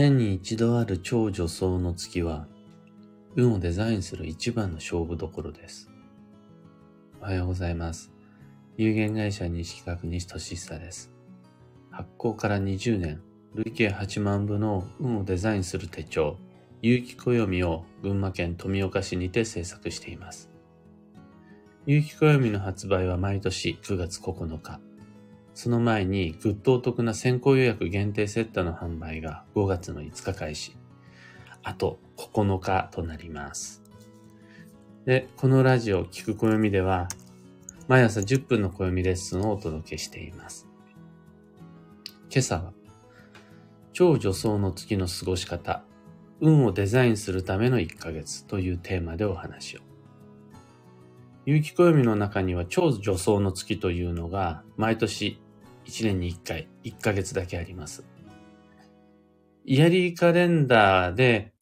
年に一度ある超女装の月は、運をデザインする一番の勝負どころです。おはようございます。有限会社西企画西俊久です。発行から20年、累計8万部の運をデザインする手帳、有機暦を群馬県富岡市にて制作しています。有機暦の発売は毎年9月9日。その前にぐっとお得な先行予約限定セットの販売が5月の5日開始。あと9日となります。で、このラジオ聞く暦では、毎朝10分の暦レッスンをお届けしています。今朝は、超女装の月の過ごし方、運をデザインするための1ヶ月というテーマでお話を。有機暦の中には超女装の月というのが毎年1年に1回、1ヶ月だけあります。イヤリーカレンダーで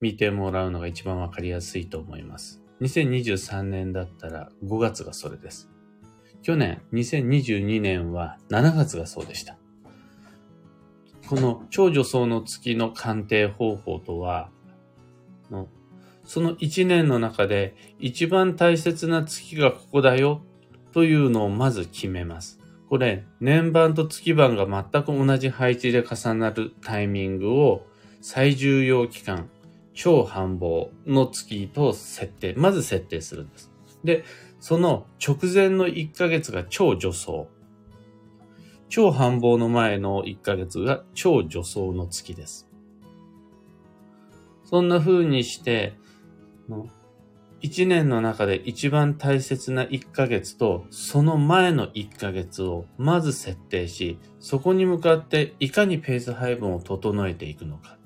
見てもらうのが一番わかりやすいと思います。2023年だったら5月がそれです。去年、2022年は7月がそうでした。この超女装の月の鑑定方法とは、その1年の中で一番大切な月がここだよというのをまず決めます。これ、年番と月番が全く同じ配置で重なるタイミングを最重要期間、超繁忙の月と設定、まず設定するんです。で、その直前の1ヶ月が超女装。超繁忙の前の1ヶ月が超女装の月です。そんな風にして、一年の中で一番大切な一ヶ月と、その前の一ヶ月をまず設定し、そこに向かっていかにペース配分を整えていくのか。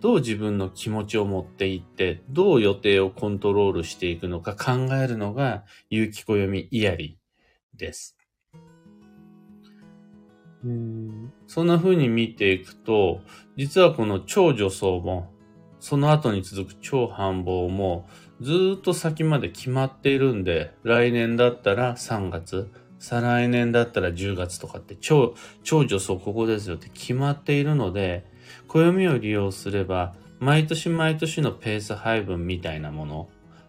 どう自分の気持ちを持っていって、どう予定をコントロールしていくのか考えるのが、有機暦イヤリです。そんな風に見ていくと、実はこの超女装も、その後に続く超繁忙も、ずっと先まで決まっているんで、来年だったら3月、再来年だったら10月とかって超、超女装ここですよって決まっているので、暦を利用すれば、毎年毎年のペース配分みたいなもの、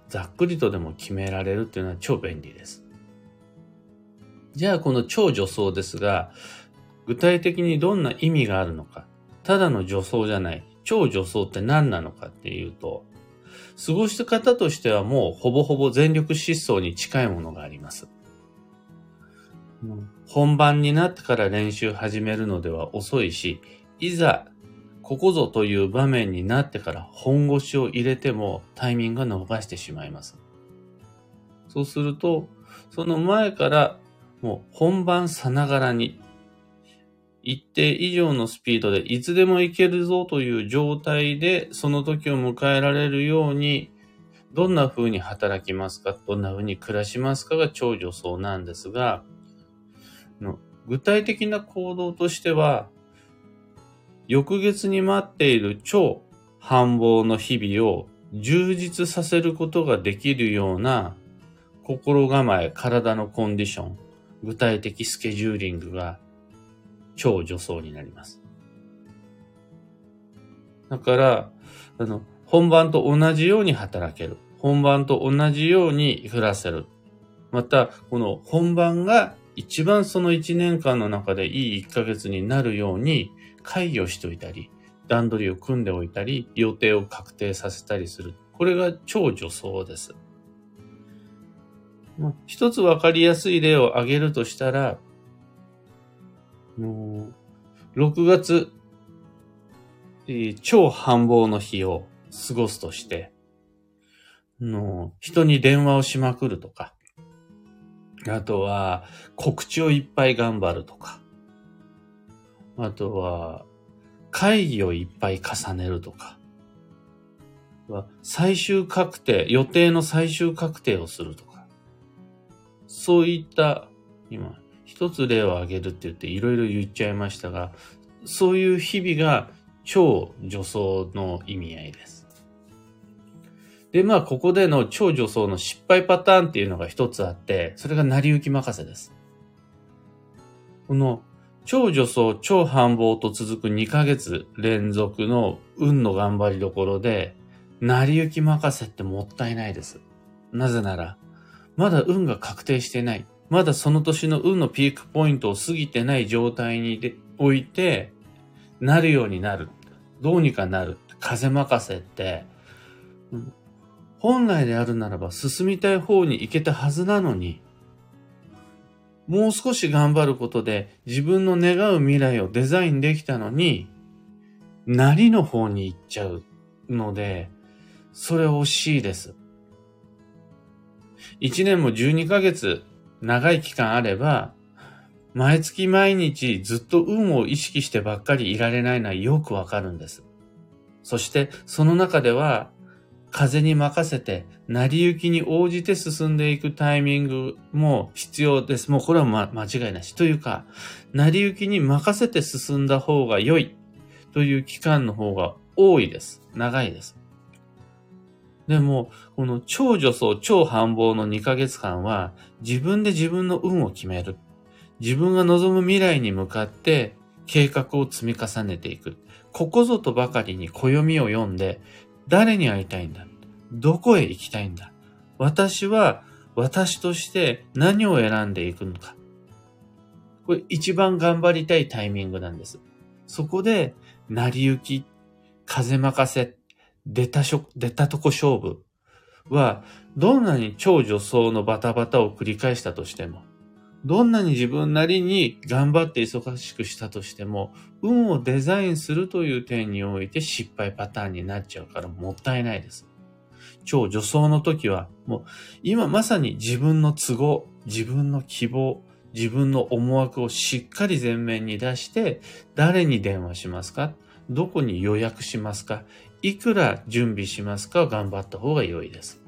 ざっくりとでも決められるっていうのは超便利です。じゃあこの超女装ですが、具体的にどんな意味があるのか、ただの女装じゃない、超女装って何なのかっていうと、過ごし方としてはもうほぼほぼ全力疾走に近いものがあります。本番になってから練習始めるのでは遅いし、いざここぞという場面になってから本腰を入れてもタイミングが逃してしまいます。そうすると、その前からもう本番さながらに一定以上のスピードでいつでも行けるぞという状態でその時を迎えられるようにどんな風に働きますかどんな風に暮らしますかが超女装なんですが具体的な行動としては翌月に待っている超繁忙の日々を充実させることができるような心構え、体のコンディション、具体的スケジューリングが超女装になります。だから、あの、本番と同じように働ける。本番と同じように暮らせる。また、この本番が一番その一年間の中でいい一ヶ月になるように会議をしておいたり、段取りを組んでおいたり、予定を確定させたりする。これが超女装です。一つわかりやすい例を挙げるとしたら、もう、6月、えー、超繁忙の日を過ごすとして、の人に電話をしまくるとか、あとは告知をいっぱい頑張るとか、あとは会議をいっぱい重ねるとか、最終確定、予定の最終確定をするとか、そういった、今、一つ例を挙げるって言っていろいろ言っちゃいましたが、そういう日々が超女装の意味合いです。で、まあ、ここでの超女装の失敗パターンっていうのが一つあって、それが成り行き任せです。この超助走、超繁忙と続く2ヶ月連続の運の頑張りどころで、成り行き任せってもったいないです。なぜなら、まだ運が確定してない。まだその年の運のピークポイントを過ぎてない状態において、なるようになる。どうにかなる。風任せって、本来であるならば進みたい方に行けたはずなのに、もう少し頑張ることで自分の願う未来をデザインできたのに、なりの方に行っちゃうので、それ惜しいです。1年も12ヶ月長い期間あれば、毎月毎日ずっと運を意識してばっかりいられないのはよくわかるんです。そしてその中では風に任せて、成り行きに応じて進んでいくタイミングも必要です。もうこれは、ま、間違いなし。というか、成り行きに任せて進んだ方が良いという期間の方が多いです。長いです。でも、この超助走、超繁忙の2ヶ月間は、自分で自分の運を決める。自分が望む未来に向かって計画を積み重ねていく。ここぞとばかりに暦を読んで、誰に会いたいんだ？どこへ行きたいんだ？私は私として何を選んでいくのか。これ一番頑張りたいタイミングなんです。そこで、成り行き、風任せ、出たしょ、出たとこ勝負は、どんなに超女装のバタバタを繰り返したとしても、どんなに自分なりに頑張って忙しくしたとしても、運をデザインするという点において失敗パターンになっちゃうからもったいないです。超女装の時は、もう今まさに自分の都合、自分の希望、自分の思惑をしっかり前面に出して、誰に電話しますか？どこに予約しますか？いくら準備しますか頑張った方が良いです。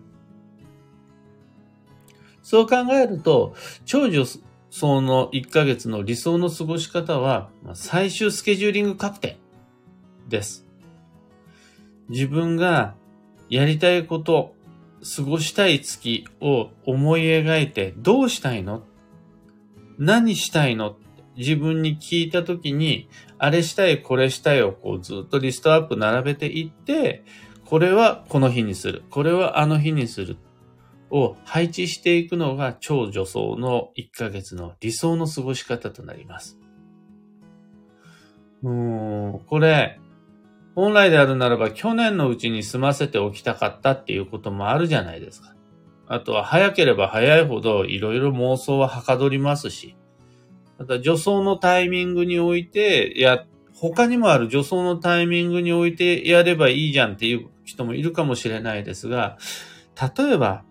そう考えると、長女層の1ヶ月の理想の過ごし方は、最終スケジューリング確定です。自分がやりたいこと、過ごしたい月を思い描いて、どうしたいの？何したいの？自分に聞いたときに、あれしたい、これしたいをこうずっとリストアップ並べていって、これはこの日にする。これはあの日にする。を配置していくのが超女装の1ヶ月の理想の過ごし方となります。もう、これ、本来であるならば去年のうちに済ませておきたかったっていうこともあるじゃないですか。あとは早ければ早いほどいろいろ妄想ははかどりますし、また女装のタイミングにおいて、や、他にもある女装のタイミングにおいてやればいいじゃんっていう人もいるかもしれないですが、例えば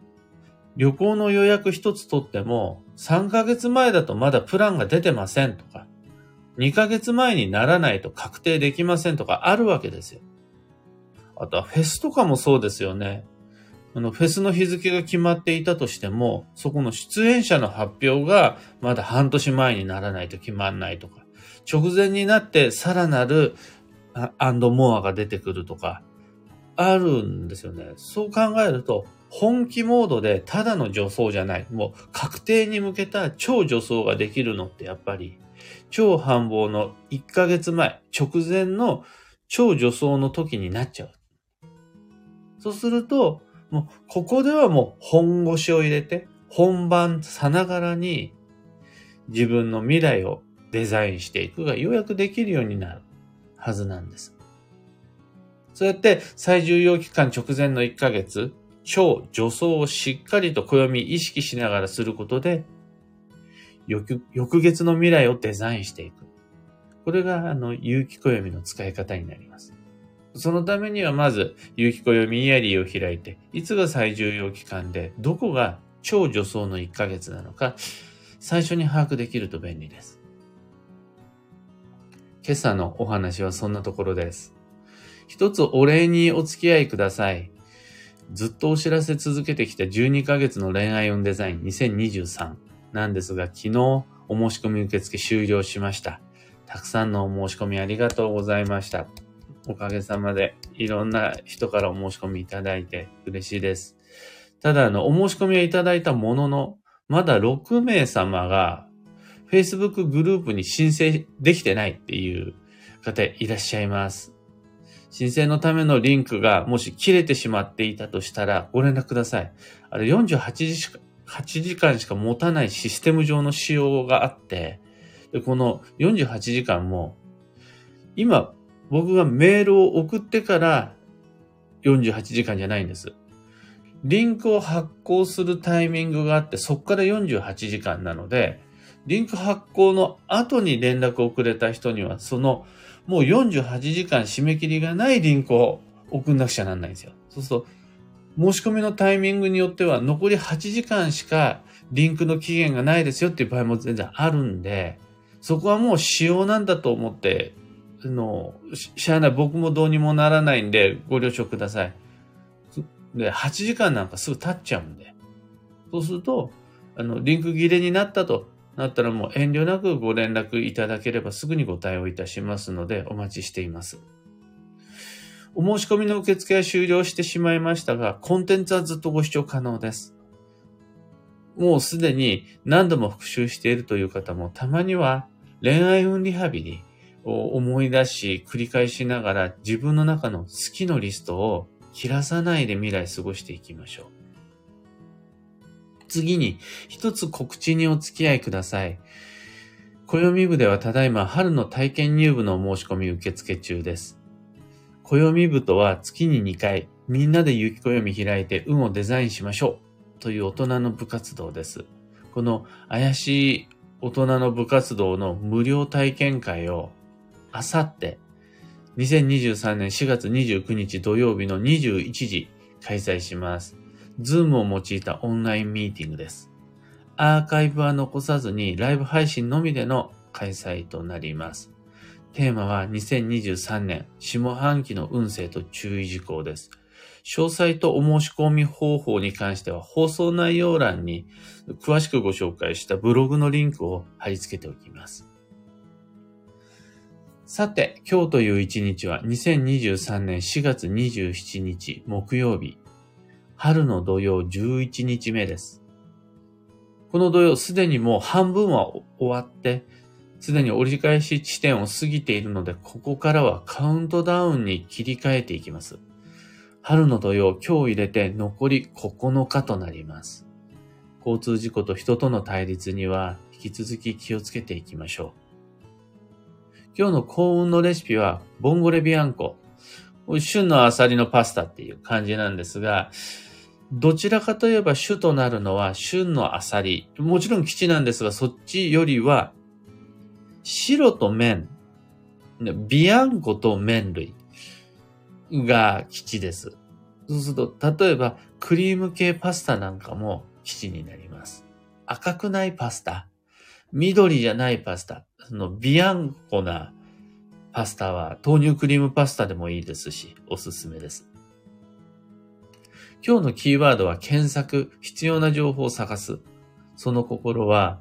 旅行の予約一つ取っても、3ヶ月前だとまだプランが出てませんとか、2ヶ月前にならないと確定できませんとかあるわけですよ。あとはフェスとかもそうですよね。あの、フェスの日付が決まっていたとしても、そこの出演者の発表がまだ半年前にならないと決まんないとか、直前になってさらなるアンドモアが出てくるとか、あるんですよね。そう考えると、本気モードでただの助走じゃない、もう確定に向けた超助走ができるのってやっぱり、超繁忙の1ヶ月前、直前の超助走の時になっちゃう。そうすると、もうここではもう本腰を入れて、本番さながらに自分の未来をデザインしていくがようやくできるようになるはずなんです。そうやって最重要期間直前の1ヶ月、超助走をしっかりと暦意識しながらすることで、翌翌月の未来をデザインしていく。これが、あの、有機暦の使い方になります。そのためには、まず、有機暦イヤリーを開いて、いつが最重要期間で、どこが超助走の1ヶ月なのか、最初に把握できると便利です。今朝のお話はそんなところです。一つお礼にお付き合いください。ずっとお知らせ続けてきた12ヶ月の恋愛運デザイン2023なんですが、昨日お申し込み受付終了しました。たくさんのお申し込みありがとうございました。おかげさまでいろんな人からお申し込みいただいて嬉しいです。ただ、あの、お申し込みはいただいたものの、まだ6名様が Facebook グループに申請できてないっていう方いらっしゃいます。申請のためのリンクがもし切れてしまっていたとしたらご連絡ください。あれ48時しか、8時間しか持たないシステム上の仕様があって、でこの48時間も、今僕がメールを送ってから48時間じゃないんです。リンクを発行するタイミングがあって、そこから48時間なので、リンク発行の後に連絡をくれた人には、その、もう48時間締め切りがないリンクを送んなくちゃなんないんですよ。そうすると、申し込みのタイミングによっては、残り8時間しかリンクの期限がないですよっていう場合も全然あるんで、そこはもう仕様なんだと思って、あの、しゃあない、僕もどうにもならないんで、ご了承ください。で、8時間なんかすぐ経っちゃうんで。そうすると、あの、リンク切れになったとなったらもう遠慮なくご連絡いただければすぐにご対応いたしますのでお待ちしています。お申し込みの受付は終了してしまいましたが、コンテンツはずっとご視聴可能です。もうすでに何度も復習しているという方もたまには恋愛運リハビリ思い出し繰り返しながら自分の中の好きのリストを切らさないで未来過ごしていきましょう。次に、一つ告知にお付き合いください。暦部ではただいま春の体験入部の申し込み受付中です。暦部とは月に2回、みんなで雪暦開いて運をデザインしましょうという大人の部活動です。この怪しい大人の部活動の無料体験会をあさって2023年4月29日土曜日の21時開催します。ズームを用いたオンラインミーティングです。アーカイブは残さずにライブ配信のみでの開催となります。テーマは2023年下半期の運勢と注意事項です。詳細とお申し込み方法に関しては放送内容欄に詳しくご紹介したブログのリンクを貼り付けておきます。さて、今日という一日は2023年4月27日木曜日、春の土曜11日目です。この土曜すでにもう半分は終わって、すでに折り返し地点を過ぎているので、ここからはカウントダウンに切り替えていきます。春の土曜、今日入れて残り9日となります。交通事故と人との対立には引き続き気をつけていきましょう。今日の幸運のレシピは、ボンゴレビアンコ。旬のアサリのパスタっていう感じなんですが、どちらかといえば主となるのは旬のアサリ。もちろん基地なんですが、そっちよりは、白と麺、ビアンコと麺類が基地です。そうすると、例えばクリーム系パスタなんかも基地になります。赤くないパスタ、緑じゃないパスタ、そのビアンコなパスタは豆乳クリームパスタでもいいですし、おすすめです。今日のキーワードは検索、必要な情報を探す。その心は、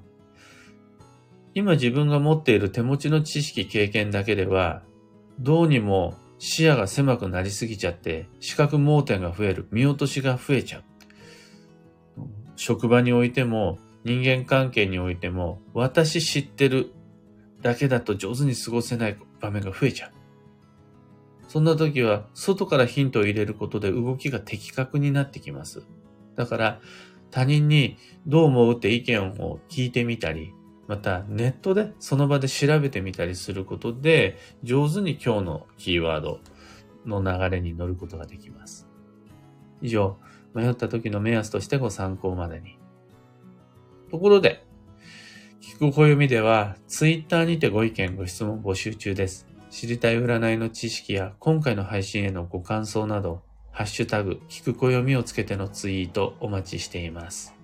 今自分が持っている手持ちの知識、経験だけでは、どうにも視野が狭くなりすぎちゃって、視覚盲点が増える、見落としが増えちゃう。職場においても、人間関係においても、私知ってるだけだと上手に過ごせない場面が増えちゃう。そんな時は、外からヒントを入れることで動きが的確になってきます。だから、他人にどう思うって意見を聞いてみたり、またネットでその場で調べてみたりすることで、上手に今日のキーワードの流れに乗ることができます。以上、迷った時の目安としてご参考までに。ところで、く暦では、ツイッターにてご意見、ご質問募集中です。知りたい占いの知識や今回の配信へのご感想など、ハッシュタグ、聞く暦をつけてのツイートお待ちしています。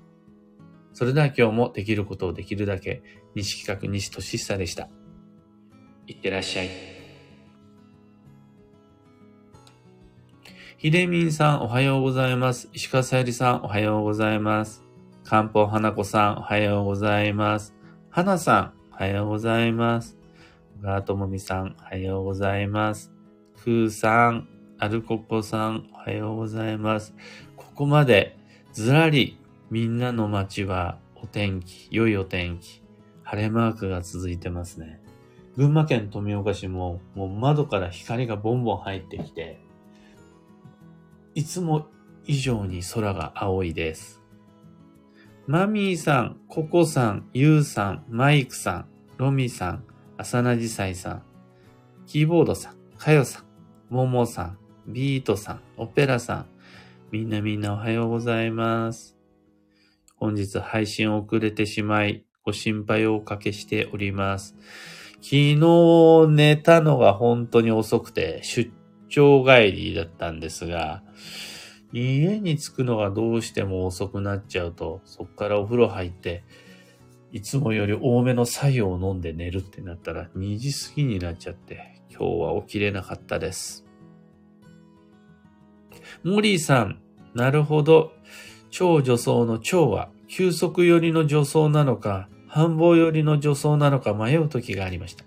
それでは今日もできることをできるだけ、西企画西俊久でした。いってらっしゃい。ひでみんさんおはようございます。石川さゆりさんおはようございます。漢方花子さんおはようございます。はなさん、おはようございます。小川ともみさん、おはようございます。ふうさん、アルココさん、おはようございます。ここまでずらりみんなの街はお天気、良いお天気。晴れマークが続いてますね。群馬県富岡市も、もう窓から光がボンボン入ってきて、いつも以上に空が青いです。マミーさん、ココさん、ユウさん、マイクさん、ロミさん、アサナジサイさん、キーボードさん、カヨさん、モモさん、ビートさん、オペラさん、みんなみんなおはようございます。本日配信遅れてしまい、ご心配をおかけしております。昨日寝たのが本当に遅くて、出張帰りだったんですが、家に着くのがどうしても遅くなっちゃうと、そっからお風呂入って、いつもより多めの作用を飲んで寝るってなったら2時過ぎになっちゃって、今日は起きれなかったです。モリーさん、なるほど。超女装の超は、休息寄りの女装なのか、繁忙寄りの女装なのか迷う時がありました。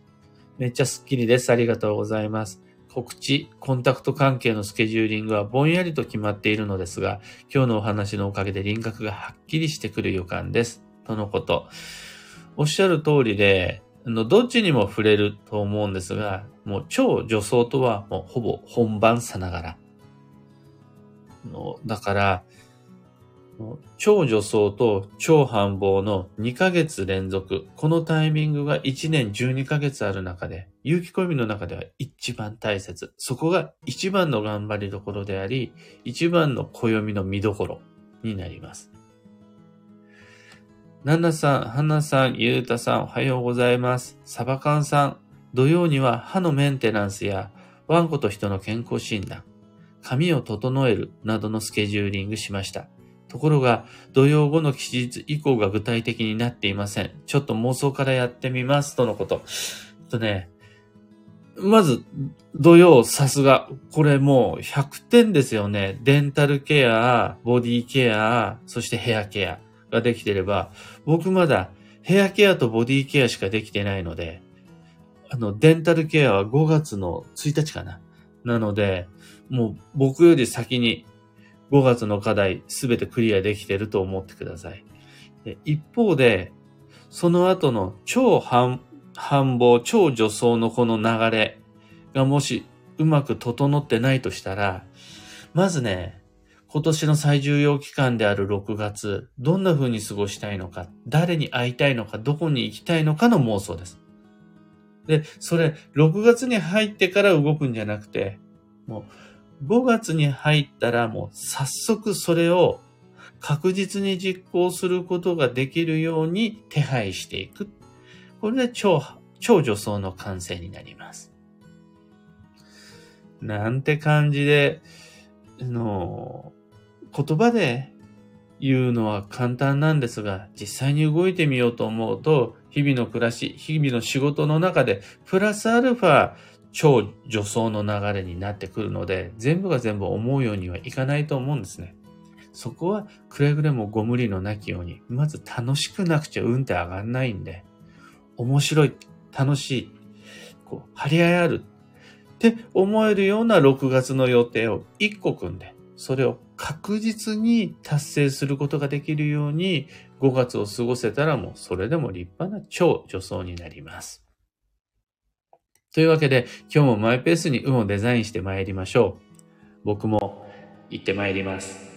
めっちゃスッキリです。ありがとうございます。告知、コンタクト関係のスケジューリングはぼんやりと決まっているのですが、今日のお話のおかげで輪郭がはっきりしてくる予感です。とのこと。おっしゃる通りで、どっちにも触れると思うんですが、もう超女装とはもうほぼ本番さながら。だから、超女装と超繁忙の2ヶ月連続、このタイミングが1年12ヶ月ある中で、有機みの中では一番大切。そこが一番の頑張りどころであり、一番の暦の見どころになります。ナナさん、ハナさん、ユータさん、おはようございます。サバカンさん、土曜には歯のメンテナンスやワンコと人の健康診断、髪を整えるなどのスケジューリングしました。ところが、土曜後の期日以降が具体的になっていません。ちょっと妄想からやってみます、とのこと。とね、まず、土曜、さすが。これもう100点ですよね。デンタルケア、ボディケア、そしてヘアケアができてれば、僕まだヘアケアとボディケアしかできてないので、あの、デンタルケアは5月の1日かな。なので、もう僕より先に5月の課題すべてクリアできてると思ってください。一方で、その後の超繁忙、超助走のこの流れがもしうまく整ってないとしたら、まずね、今年の最重要期間である6月、どんな風に過ごしたいのか、誰に会いたいのか、どこに行きたいのかの妄想です。で、それ、6月に入ってから動くんじゃなくて、もう、5月に入ったらもう早速それを確実に実行することができるように手配していく。これで超、超助走の完成になります。なんて感じで、あの、言葉で言うのは簡単なんですが、実際に動いてみようと思うと、日々の暮らし、日々の仕事の中で、プラスアルファ超助走の流れになってくるので、全部が全部思うようにはいかないと思うんですね。そこはくれぐれもご無理のなきように、まず楽しくなくちゃ運って上がんないんで、面白い、楽しい、こう、張り合いあるって思えるような6月の予定を1個組んで、それを確実に達成することができるように5月を過ごせたらもうそれでも立派な超助走になります。というわけで、今日もマイペースに運をデザインして参りましょう。僕も行って参ります。